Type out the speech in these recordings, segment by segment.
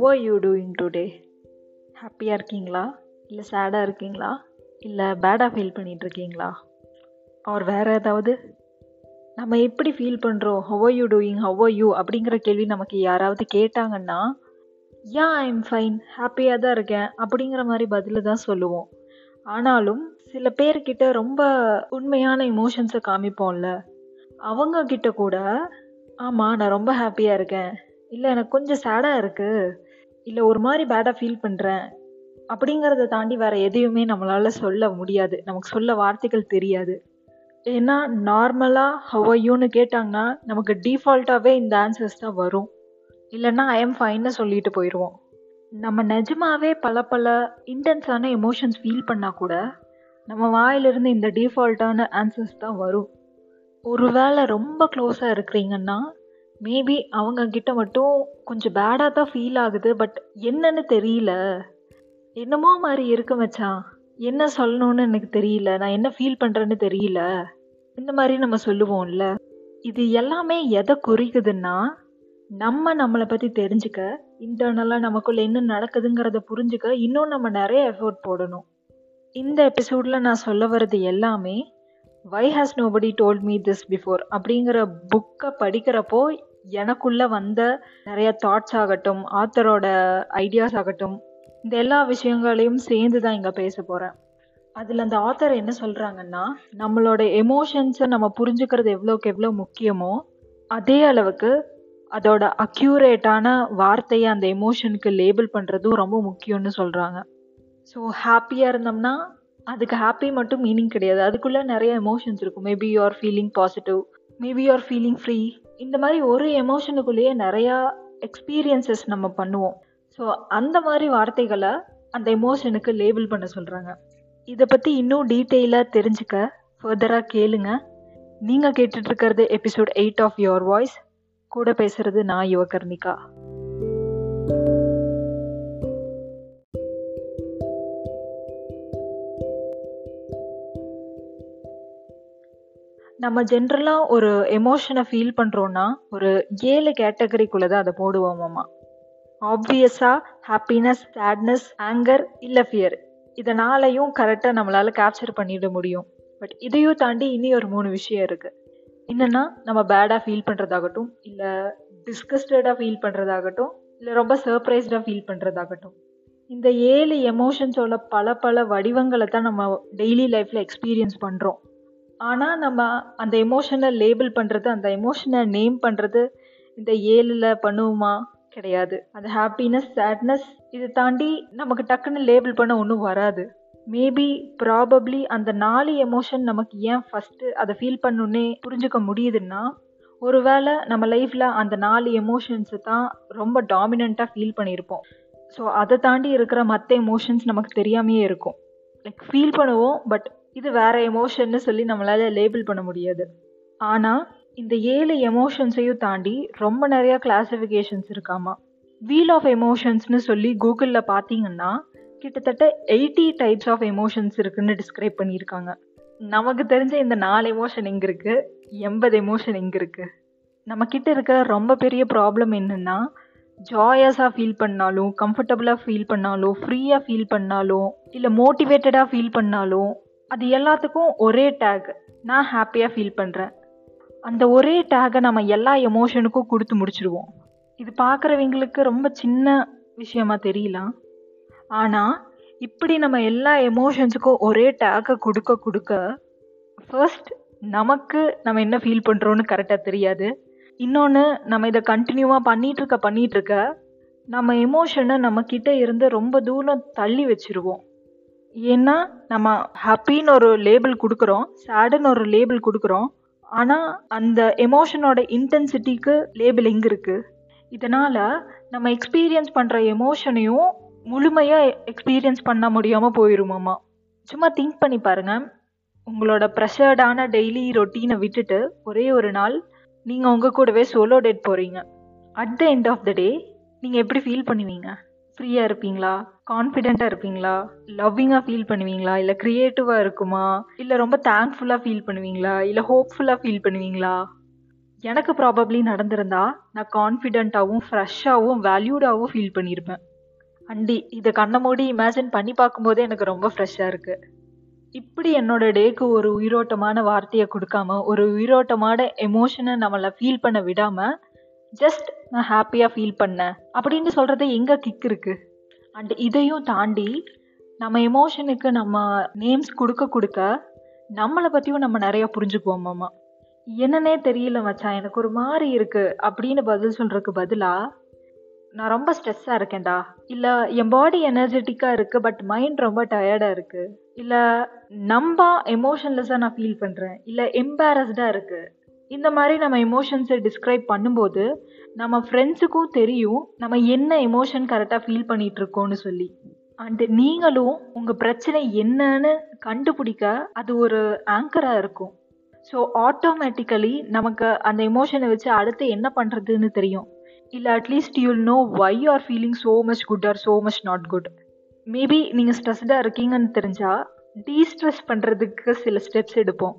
O are you doing today ஹாப்பியாக இருக்கீங்களா? இல்லை சேடாக இருக்கீங்களா? இல்லை பேடாக ஃபீல் பண்ணிகிட்ருக்கீங்களா அவர் வேறு ஏதாவது? நம்ம எப்படி ஃபீல் பண்ணுறோம் how you doing how you அப்படிங்கிற கேள்வி நமக்கு யாராவது கேட்டாங்கன்னா யா ஐ எம் ஃபைன் ஹாப்பியாக தான் இருக்கேன். அப்படிங்கிற மாதிரி பதில் தான் சொல்லுவோம். ஆனாலும் சில பேர்கிட்ட ரொம்ப உண்மையான இமோஷன்ஸை காமிப்போம்ல. அவங்க கிட்ட கூட ஆமாம் நான் ரொம்ப ஹாப்பியாக இருக்கேன். இல்லை எனக்கு கொஞ்சம் சேடாக இருக்குது இல்லை ஒரு மாதிரி பேடாக ஃபீல் பண்ணுறேன் அப்படிங்கிறத தாண்டி வேறு எதையுமே நம்மளால் சொல்ல முடியாது. நமக்கு சொல்ல வார்த்தைகள் தெரியாது. ஏன்னா நார்மலாக ஹவையூன்னு கேட்டாங்கன்னா நமக்கு டிஃபால்ட்டாகவே இந்த ஆன்சர்ஸ் தான் வரும். இல்லைன்னா ஐ எம் ஃபைன்னு சொல்லிட்டு போயிடுவோம் நம்ம நிஜமாவே பல பல இன்டென்ஸான எமோஷன்ஸ் ஃபீல் பண்ணால் கூட நம்ம வாயிலிருந்து இந்த டிஃபால்ட்டான ஆன்சர்ஸ் தான் வரும். ஒருவேளை ரொம்ப க்ளோஸாக இருக்கிறீங்கன்னா மேபி அவங்க கிட்ட மட்டும் கொஞ்சம் பேடாக தான் ஃபீல் ஆகுது பட் என்னன்னு தெரியல. என்னமோ மாதிரி இருக்கு மச்சான். என்ன சொல்லணும்னு எனக்கு தெரியல. நான் என்ன ஃபீல் பண்ணுறேன்னு தெரியல. இந்த மாதிரி நம்ம சொல்லுவோம்ல. இது எல்லாமே எதை குறிக்குதுன்னா நம்ம நம்மளை பற்றி தெரிஞ்சுக்க இன்டர்னலாக நமக்குள்ள என்ன நடக்குதுங்கிறத புரிஞ்சுக்க இன்னும் நம்ம நிறைய எஃபோர்ட் போடணும். இந்த எபிசோடில் நான் சொல்ல வர்றது எல்லாமே why has nobody told me this before அப்படிங்கிற புக்கை படிக்கிறப்போ எனக்குள்ளே வந்த நிறைய தாட்ஸ் ஆகட்டும் ஆத்தரோட ஐடியாஸ் ஆகட்டும் இந்த எல்லா விஷயங்களையும் சேர்ந்து தான் இங்கே பேச போகிறேன் அதில் அந்த ஆத்தர் என்ன சொல்கிறாங்கன்னா நம்மளோட எமோஷன்ஸை நம்ம புரிஞ்சுக்கிறது எவ்வளோக்கு எவ்வளோ முக்கியமோ அதே அளவுக்கு அதோட அக்யூரேட்டான வார்த்தையை அந்த எமோஷனுக்கு லேபிள் பண்ணுறதும் ரொம்ப முக்கியம்னு சொல்கிறாங்க ஸோ ஹாப்பியாக இருந்தோம்னா அதுக்கு ஹாப்பி மட்டும் மீனிங் கிடையாது. அதுக்குள்ளே நிறைய எமோஷன்ஸ் இருக்கும். Maybe you are feeling positive maybe you are feeling free இந்த மாதிரி ஒரு எமோஷனுக்குள்ளேயே நிறையா எக்ஸ்பீரியன்சஸ் நம்ம பண்ணுவோம். ஸோ அந்த மாதிரி வார்த்தைகளை அந்த எமோஷனுக்கு லேபிள் பண்ண சொல்கிறாங்க இதை பற்றி இன்னும் டீட்டெயிலாக தெரிஞ்சுக்க ஃபர்தராக கேளுங்க. நீங்கள் கேட்டுட்ருக்கிறது episode eight of your voice கூட பேசுகிறது நான் யுவகர்ணிகா. நம்ம ஜென்ரலாக ஒரு எமோஷனை ஃபீல் பண்ணுறோன்னா ஒரு ஏழு கேட்டகரிக்குள்ளே தான் அதை போடுவோமாம்மா ஆப்வியஸாக ஹாப்பினஸ் சேட்னஸ் ஆங்கர் இல்லை ஃபியர் இதனாலையும் கரெக்டாக நம்மளால் கேப்சர் பண்ணிட முடியும். பட் இதையும் தாண்டி இனி ஒரு மூணு விஷயம் இருக்குது என்னென்னா நம்ம பேடாக ஃபீல் பண்ணுறதாகட்டும் இல்லை டிஸ்கஸ்டடாக ஃபீல் பண்ணுறதாகட்டும் இல்லை ரொம்ப சர்ப்ரைஸ்டாக ஃபீல் பண்ணுறதாகட்டும் இந்த ஏழு எமோஷன்ஸோட பல பல வடிவங்களை தான் நம்ம டெய்லி லைஃப்பில் எக்ஸ்பீரியன்ஸ் பண்ணுறோம் ஆனால் நம்ம அந்த எமோஷனை லேபிள் பண்ணுறது அந்த எமோஷனை நேம் பண்ணுறது இந்த ஏழில் பண்ணுவோமா? கிடையாது. அந்த ஹாப்பினஸ் சேட்னஸ் இதை தாண்டி நமக்கு டக்குன்னு லேபிள் பண்ண ஒன்றும் வராது. மேபி ப்ராபப்ளி அந்த நாலு எமோஷன் நமக்கு ஏன் ஃபஸ்ட்டு அதை ஃபீல் பண்ணுன்னே புரிஞ்சுக்க முடியுதுன்னா ஒருவேளை நம்ம லைஃப்பில் அந்த நாலு எமோஷன்ஸை தான் ரொம்ப டாமினண்ட்டாக ஃபீல் பண்ணியிருப்போம். ஸோ அதை தாண்டி இருக்கிற மற்ற எமோஷன்ஸ் நமக்கு தெரியாமையே இருக்கும். லைக் ஃபீல் பண்ணுவோம் பட் இது வேறு எமோஷன்னு சொல்லி நம்மளால் லேபிள் பண்ண முடியாது. ஆனால் இந்த ஏழு எமோஷன்ஸையும் தாண்டி ரொம்ப நிறையா கிளாஸிஃபிகேஷன்ஸ் இருக்காமா. வீல் ஆஃப் எமோஷன்ஸ்னு சொல்லி கூகுளில் பார்த்தீங்கன்னா கிட்டத்தட்ட எயிட்டி டைப்ஸ் ஆஃப் எமோஷன்ஸ் இருக்குன்னு டிஸ்கிரைப் பண்ணியிருக்காங்க. நமக்கு தெரிஞ்ச இந்த நாலு எமோஷன் எங்கே இருக்குது எண்பது எமோஷன் எங்கே இருக்குது நம்மக்கிட்ட இருக்க ரொம்ப பெரிய ப்ராப்ளம் என்னென்னா ஜாயஸாக ஃபீல் பண்ணாலும் கம்ஃபர்டபுளாக ஃபீல் பண்ணாலும் ஃப்ரீயாக ஃபீல் பண்ணாலும் இல்லை மோட்டிவேட்டடாக ஃபீல் பண்ணாலும் அது எல்லாத்துக்கும் ஒரே டேக் நான் ஹாப்பியாக ஃபீல் பண்ணுறேன் அந்த ஒரே டேகை நம்ம எல்லா எமோஷனுக்கும் கொடுத்து முடிச்சிடுவோம். இது பார்க்குறவங்களுக்கு ரொம்ப சின்ன விஷயமா தெரியலாம் ஆனால் இப்படி நம்ம எல்லா எமோஷன்ஸுக்கும் ஒரே டேக்கை கொடுக்க கொடுக்க ஃபர்ஸ்ட் நமக்கு நம்ம என்ன ஃபீல் பண்ணுறோன்னு கரெக்டாக தெரியாது. இன்னொன்று நம்ம இதை கண்டினியூவாக பண்ணிகிட்ருக்க பண்ணிகிட்ருக்க நம்ம எமோஷனை நம்மக்கிட்ட இருந்து ரொம்ப தூரம் தள்ளி வச்சுருவோம். ஏன்னா நம்ம ஹாப்பின்னு ஒரு லேபிள் கொடுக்குறோம் சேடுன்னு ஒரு லேபிள் கொடுக்குறோம். ஆனால் அந்த எமோஷனோட இன்டென்சிட்டிக்கு லேபிள் எங்கே இருக்குது இதனால் நம்ம எக்ஸ்பீரியன்ஸ் பண்ணுற எமோஷனையும் முழுமையாக எக்ஸ்பீரியன்ஸ் பண்ண முடியாமல் போயிடுமாம்மா சும்மா திங்க் பண்ணி பாருங்கள் உங்களோட ப்ரெஷர்டான டெய்லி ரொட்டீனை விட்டுட்டு ஒரே ஒரு நாள் நீங்கள் உங்கள் கூடவே சோலோ டேட் போகிறீங்க at the end of the day நீங்கள் எப்படி ஃபீல் பண்ணுவீங்க? ஃப்ரீயாக இருப்பீங்களா? கான்ஃபிடெண்ட்டாக இருப்பீங்களா? லவ்விங்காக ஃபீல் பண்ணுவீங்களா? இல்லை க்ரியேட்டிவாக இருக்குமா? இல்லை ரொம்ப தேங்க்ஃபுல்லாக ஃபீல் பண்ணுவீங்களா? இல்லை ஹோப்ஃபுல்லாக ஃபீல் பண்ணுவீங்களா? எனக்கு ப்ராபப்ளி நடந்திருந்தா நான் கான்ஃபிடென்ட்டாகவும் ஃப்ரெஷ்ஷாகவும் வேல்யூடாகவும் ஃபீல் பண்ணியிருப்பேன் அண்டி இதை கண்ண மூடி இமேஜின் பண்ணி பார்க்கும்போதே எனக்கு ரொம்ப ஃப்ரெஷ்ஷாக இருக்குது இப்படி என்னோட டேக்கு ஒரு உயிரோட்டமான வார்த்தையை கொடுக்காம ஒரு உயிரோட்டமான எமோஷனை நம்மளை ஃபீல் பண்ண விடாமல் ஜஸ்ட் நான் ஹாப்பியாக ஃபீல் பண்ணேன். அப்படின்னு சொல்கிறது எங்கே கிக் இருக்குது அண்ட் இதையும் தாண்டி நம்ம எமோஷனுக்கு நம்ம நேம்ஸ் கொடுக்க கொடுக்க நம்மளை பற்றியும் நம்ம நிறையா புரிஞ்சுக்குவோம் மாமா. என்னன்னே தெரியல மச்சான். எனக்கு ஒரு மாதிரி இருக்குது அப்படின்னு பதில் சொல்கிறதுக்கு பதிலாக நான் ரொம்ப ஸ்ட்ரெஸ்ஸாக இருக்கேன்டா. இல்லை என் பாடி எனர்ஜெட்டிக்காக இருக்குது பட் மைண்ட் ரொம்ப டயர்டாக இருக்குது இல்லை நம்ப எமோஷன்லெஸ்ஸாக நான் ஃபீல் பண்ணுறேன் இல்லை எம்பாரஸ்டாக இருக்குது இந்த மாதிரி நம்ம எமோஷன்ஸை டிஸ்கிரைப் பண்ணும்போது நம்ம ஃப்ரெண்ட்ஸுக்கும் தெரியும் நம்ம என்ன எமோஷன் கரெக்டாக ஃபீல் பண்ணிட்டு இருக்கோம்னு சொல்லி. அண்டு நீங்களும் உங்கள் பிரச்சனை என்னன்னு கண்டுபிடிக்க அது ஒரு ஆங்கராக இருக்கும். ஸோ ஆட்டோமேட்டிக்கலி நமக்கு அந்த எமோஷனை வச்சு அடுத்து என்ன பண்ணுறதுன்னு தெரியும். இல்லை at least you'll know why are feeling so much good or so much not good maybe நீங்கள் ஸ்ட்ரெஸ்டாக இருக்கீங்கன்னு தெரிஞ்சால் டீஸ்ட்ரெஸ் பண்ணுறதுக்கு சில ஸ்டெப்ஸ் எடுப்போம்.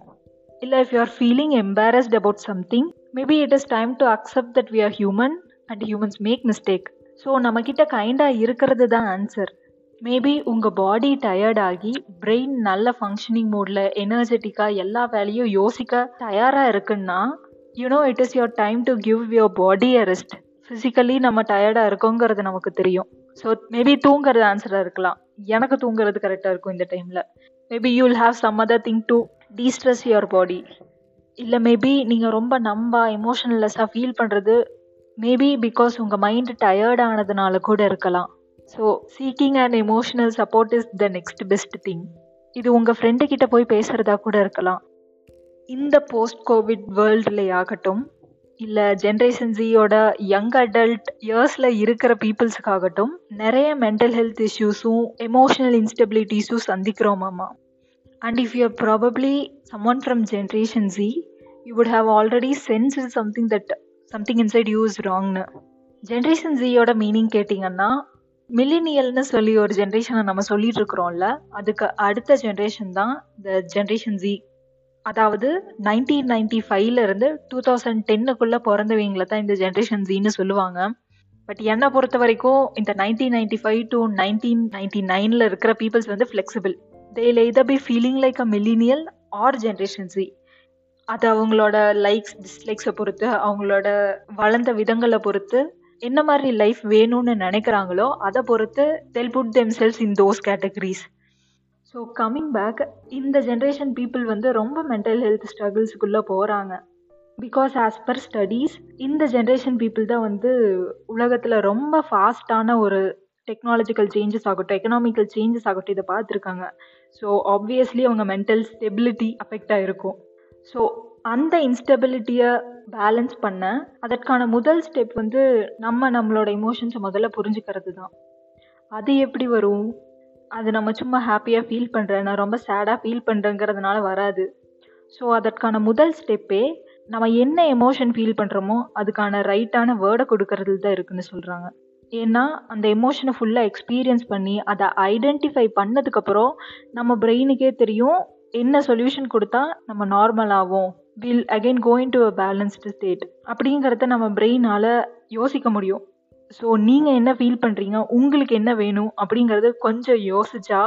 இல்லை if you are feeling embarrassed about something maybe it is time to accept that we are human and humans make mistake so நம்மக்கிட்ட கைண்டாக இருக்கிறது தான் ஆன்சர் மேபி உங்கள் பாடி டயர்ட் ஆகி பிரெயின் நல்ல ஃபங்க்ஷனிங் மோடில் எனர்ஜெட்டிக்காக எல்லா வேலையும் யோசிக்க தயாராக இருக்குன்னா you know it is your time to give your body a rest physically நம்ம டயர்டாக இருக்கோங்கிறது நமக்கு தெரியும். ஸோ மேபி தூங்குறது ஆன்சராக இருக்கலாம். எனக்கு தூங்குறது கரெக்டாக இருக்கும் இந்த டைமில் maybe you will have some other thing to destress your body இல்லை மேபி நீங்கள் ரொம்ப நம்பா எமோஷனலெஸ்ஸாக ஃபீல் பண்ணுறது மேபி பிகாஸ் உங்கள் மைண்டு டயர்ட் ஆனதுனால கூட இருக்கலாம். So seeking and emotional support is the next best thing இது உங்கள் ஃப்ரெண்டுக்கிட்ட போய் பேசுகிறதா கூட இருக்கலாம். இந்த போஸ்ட் கோவிட் வேர்ல்டுல ஆகட்டும் இல்லை ஜென்ரேஷன் ஜியோட யங் அடல்ட் இயர்ஸில் இருக்கிற பீப்புள்ஸுக்காகட்டும் நிறைய மென்டல் ஹெல்த் இஷ்யூஸும் எமோஷனல் இன்ஸ்டெபிலிட்டிஸும் சந்திக்கிறோமாம்மா and if you probably someone from generation Z you would have already sense something that something inside you is ராங்னு generation ஜியோட மீனிங் கேட்டிங்கன்னா மில்லினியல்னு சொல்லி ஒரு ஜென்ரேஷனை நம்ம சொல்லிட்டு இருக்கிறோம்ல அதுக்கு அடுத்த ஜென்ரேஷன் தான் இந்த ஜென்ரேஷன் ஜி அதாவது நைன்டீன் நைன்டி ஃபைவ்ல இருந்து டூ தௌசண்ட் டென்னுக்குள்ள பிறந்தவங்களை தான் இந்த ஜென்ரேஷன் ஜின்னு சொல்லுவாங்க. பட் என்னை பொறுத்த வரைக்கும் இந்த nineteen ninety five to nineteen ninety நைன்ல இருக்கிற பீப்புள்ஸ் வந்து flexible they'll either be feeling like a millennial or generation Z அது அவங்களோட லைக்ஸ் டிஸ்லைக்ஸை பொறுத்து அவங்களோட வளர்ந்த விதங்களை பொறுத்து என்ன மாதிரி லைஃப் வேணும்னு நினைக்கிறாங்களோ அதை பொறுத்து they'll put themselves in those categories so coming back இந்த ஜென்ரேஷன் பீப்புள் வந்து ரொம்ப மென்டல் ஹெல்த் ஸ்ட்ரகிள்ஸுக்குள்ளே போகிறாங்க பிகாஸ் ஆஸ் பர் ஸ்டடீஸ் இந்த ஜென்ரேஷன் பீப்புள் தான் வந்து உலகத்தில் ரொம்ப ஃபாஸ்டான ஒரு டெக்னாலஜிக்கல் சேஞ்சஸ் ஆகட்டும் எக்கனாமிக்கல் சேஞ்சஸ் ஆகட்டும் இதை பார்த்துருக்காங்க. ஸோ ஆப்வியஸ்லி அவங்க மென்டல் ஸ்டெபிலிட்டி அஃபெக்ட் ஆகிருக்கும் ஸோ அந்த இன்ஸ்டெபிலிட்டியை பேலன்ஸ் பண்ண அதற்கான முதல் ஸ்டெப் வந்து நம்ம நம்மளோட எமோஷன்ஸை முதல்ல புரிஞ்சுக்கிறது தான் அது எப்படி வரும்? அது நம்ம சும்மா ஹாப்பியாக ஃபீல் பண்ணுறேன் நான் ரொம்ப சேடாக ஃபீல் பண்ணுறேங்கிறதுனால வராது. ஸோ அதற்கான முதல் ஸ்டெப்பே நம்ம என்ன எமோஷன் ஃபீல் பண்ணுறோமோ அதுக்கான ரைட்டான வேர்டை கொடுக்கறது தான் இருக்குன்னு சொல்கிறாங்க ஏன்னா அந்த எமோஷனை ஃபுல்லாக எக்ஸ்பீரியன்ஸ் பண்ணி அதை ஐடென்டிஃபை பண்ணதுக்கப்புறம் நம்ம பிரெயினுக்கே தெரியும் என்ன சொல்யூஷன் கொடுத்தா நம்ம நார்மலாகவும் will again going to a balanced state அப்படிங்கிறத நம்ம பிரெயினால் யோசிக்க முடியும். ஸோ நீங்கள் என்ன ஃபீல் பண்ணுறீங்க உங்களுக்கு என்ன வேணும்? அப்படிங்கிறத கொஞ்சம் யோசிச்சா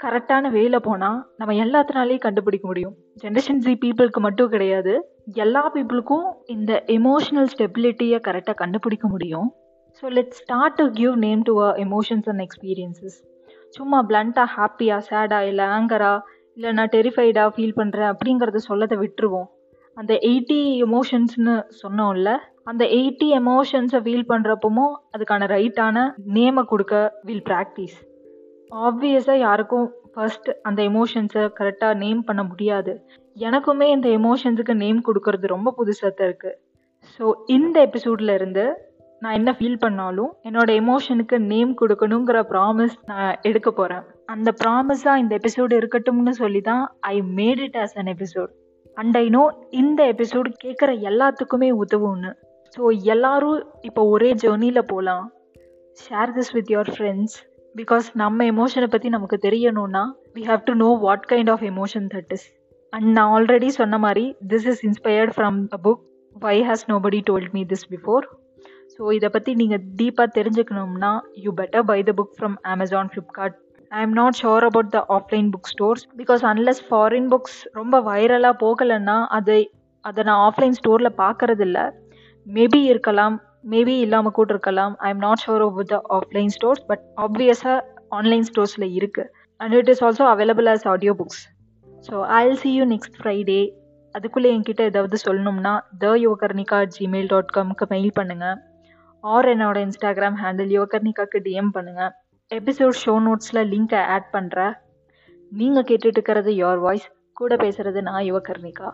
கரெக்டான வேல போனால் நம்ம எல்லாத்தினாலேயும் கண்டுபிடிக்க முடியும். ஜென்ரேஷன் ஜி பீப்புளுக்கு மட்டும் கிடையாது. எல்லா பீப்புளுக்கும் இந்த எமோஷனல் ஸ்டெபிலிட்டியை கரெக்டாக கண்டுபிடிக்க முடியும். So let start to give name to a emotions and experiences சும்மா பிளண்ட்டாக ஹாப்பியாக சேடாக இல்லை ஆங்கராக இல்லை நான் டெரிஃபைடாக ஃபீல் பண்ணுறேன் அப்படிங்கிறத சொல்லதை விட்டுருவோம். அந்த எயிட்டி எமோஷன்ஸ்னு சொன்னோம்ல அந்த எயிட்டி எமோஷன்ஸை ஃபீல் பண்ணுறப்பமோ அதுக்கான ரைட்டான நேமை கொடுக்க வில் ப்ராக்டிஸ் ஆப்வியஸாக யாருக்கும் ஃபர்ஸ்ட் அந்த எமோஷன்ஸை கரெக்டாக நேம் பண்ண முடியாது. எனக்குமே இந்த எமோஷன்ஸுக்கு நேம் கொடுக்கறது ரொம்ப புதுசாக தான் இருக்குது ஸோ இந்த எபிசோடில் இருந்து நான் என்ன ஃபீல் பண்ணாலும் என்னோட எமோஷனுக்கு நேம் கொடுக்கணுங்கிற ப்ராமிஸ் நான் எடுக்க போகிறேன் அந்த ப்ராமிஸாக இந்த எபிசோடு இருக்கட்டும்னு சொல்லி தான் I made it as an episode and I know இந்த எபிசோடு கேட்குற எல்லாத்துக்குமே உதவும்னு. ஸோ எல்லாரும் இப்போ ஒரே ஜேர்னியில் போகலாம் share this with your friends because நம்ம எமோஷனை பற்றி நமக்கு தெரியணும்னா we have to know what kind of emotion that is and நான் ஆல்ரெடி சொன்ன மாதிரி this is inspired from a book why has nobody told me this before so இதை பற்றி நீங்கள் டீப்பாக தெரிஞ்சுக்கணும்னா you better buy the book from Amazon Flipkart I am not sure about the offline book stores because unless foreign books ரொம்ப வைரலாக போகலைன்னா அதை அதை நான் ஆஃப்லைன் ஸ்டோரில் பார்க்கறதில்ல. மேபி இருக்கலாம் மேபி இல்லாமல் கூட இருக்கலாம். I am not sure about the offline stores but ஆப்வியஸாக ஆன்லைன் ஸ்டோர்ஸில் இருக்குது and it is also available as audio books so I'll see you next Friday அதுக்குள்ளே என்கிட்ட ஏதாவது சொல்லணும்னா த யுவகர்ணிகா ஜிமெயில் டாட் காம்க்கு மெயில் பண்ணுங்கள் ஆர் என்னோட இன்ஸ்டாகிராம் ஹேண்டில் யுவகர்ணிகாக்கு டிஎம் பண்ணுங்கள் எபிசோட் ஷோ நோட்ஸில் லிங்க்கை ஆட் பண்ணுறேன் நீங்கள் கேட்டுட்டு இருக்கிறது யோர் வாய்ஸ் கூட பேசுகிறது நான் யுவகர்ணிகா